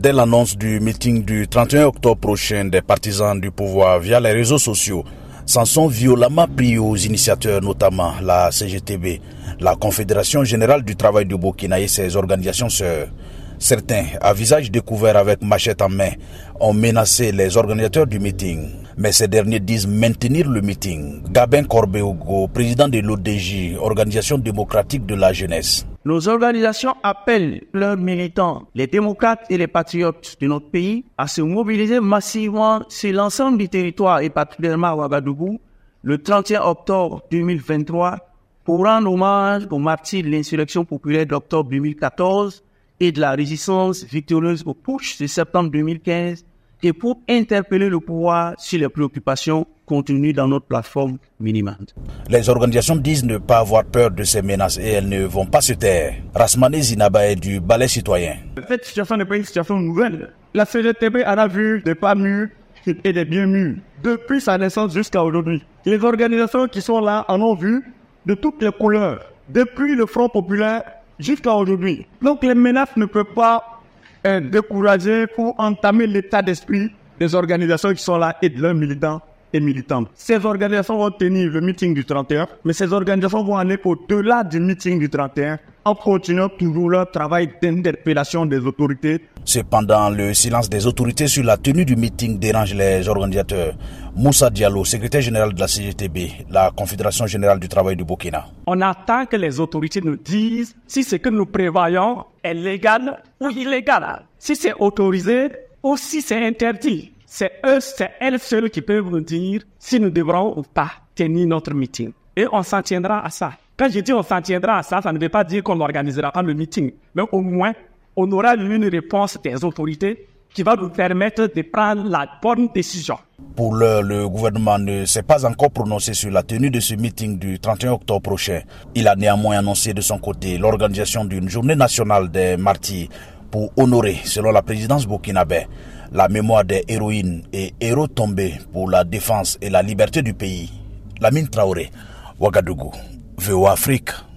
Dès l'annonce du meeting du 31 octobre prochain des partisans du pouvoir via les réseaux sociaux, s'en sont violemment pris aux initiateurs, notamment la CGTB, la Confédération générale du travail du Burkina et ses organisations sœurs. Certains, à visage découvert avec machette en main, ont menacé les organisateurs du meeting. Mais ces derniers disent maintenir le meeting. Gabin Corbeogo, président de l'ODJ, Organisation démocratique de la jeunesse. Nos organisations appellent leurs militants, les démocrates et les patriotes de notre pays, à se mobiliser massivement sur l'ensemble du territoire et particulièrement à Ouagadougou le 31 octobre 2023 pour rendre hommage aux martyrs de l'insurrection populaire d'octobre 2014 et de la résistance victorieuse au push de septembre 2015 et pour interpeller le pouvoir sur les préoccupations contenues dans notre plateforme minimale. Les organisations disent ne pas avoir peur de ces menaces et elles ne vont pas se taire. Rasmane Zinaba du Ballet citoyen. Cette situation n'est pas une situation nouvelle. La CGTB en a vu des pas mûrs et des bien mûrs depuis sa naissance jusqu'à aujourd'hui. Les organisations qui sont là en ont vu de toutes les couleurs, depuis le Front populaire jusqu'à aujourd'hui. Donc les menaces ne peuvent pas être découragées pour entamer l'état d'esprit des organisations qui sont là et de leurs militants et militantes. Ces organisations vont tenir le meeting du 31, mais ces organisations vont aller au-delà du meeting du 31 en continuant toujours leur travail d'interpellation des autorités. Cependant, le silence des autorités sur la tenue du meeting dérange les organisateurs. Moussa Diallo, secrétaire général de la CGTB, la Confédération générale du travail du Burkina. On attend que les autorités nous disent si ce que nous prévoyons est légal ou illégal, si c'est autorisé ou si c'est interdit. C'est eux, c'est elles seules qui peuvent nous dire si nous devrons ou pas tenir notre meeting. Et on s'en tiendra à ça. Quand je dis on s'en tiendra à ça, ça ne veut pas dire qu'on n'organisera pas le meeting. Mais au moins, on aura une réponse des autorités qui va nous permettre de prendre la bonne décision. Pour l'heure, le gouvernement ne s'est pas encore prononcé sur la tenue de ce meeting du 31 octobre prochain. Il a néanmoins annoncé de son côté l'organisation d'une journée nationale des martyrs pour honorer, selon la présidence burkinabé, la mémoire des héroïnes et héros tombés pour la défense et la liberté du pays. Lamine Traoré, Ouagadougou, VOA África.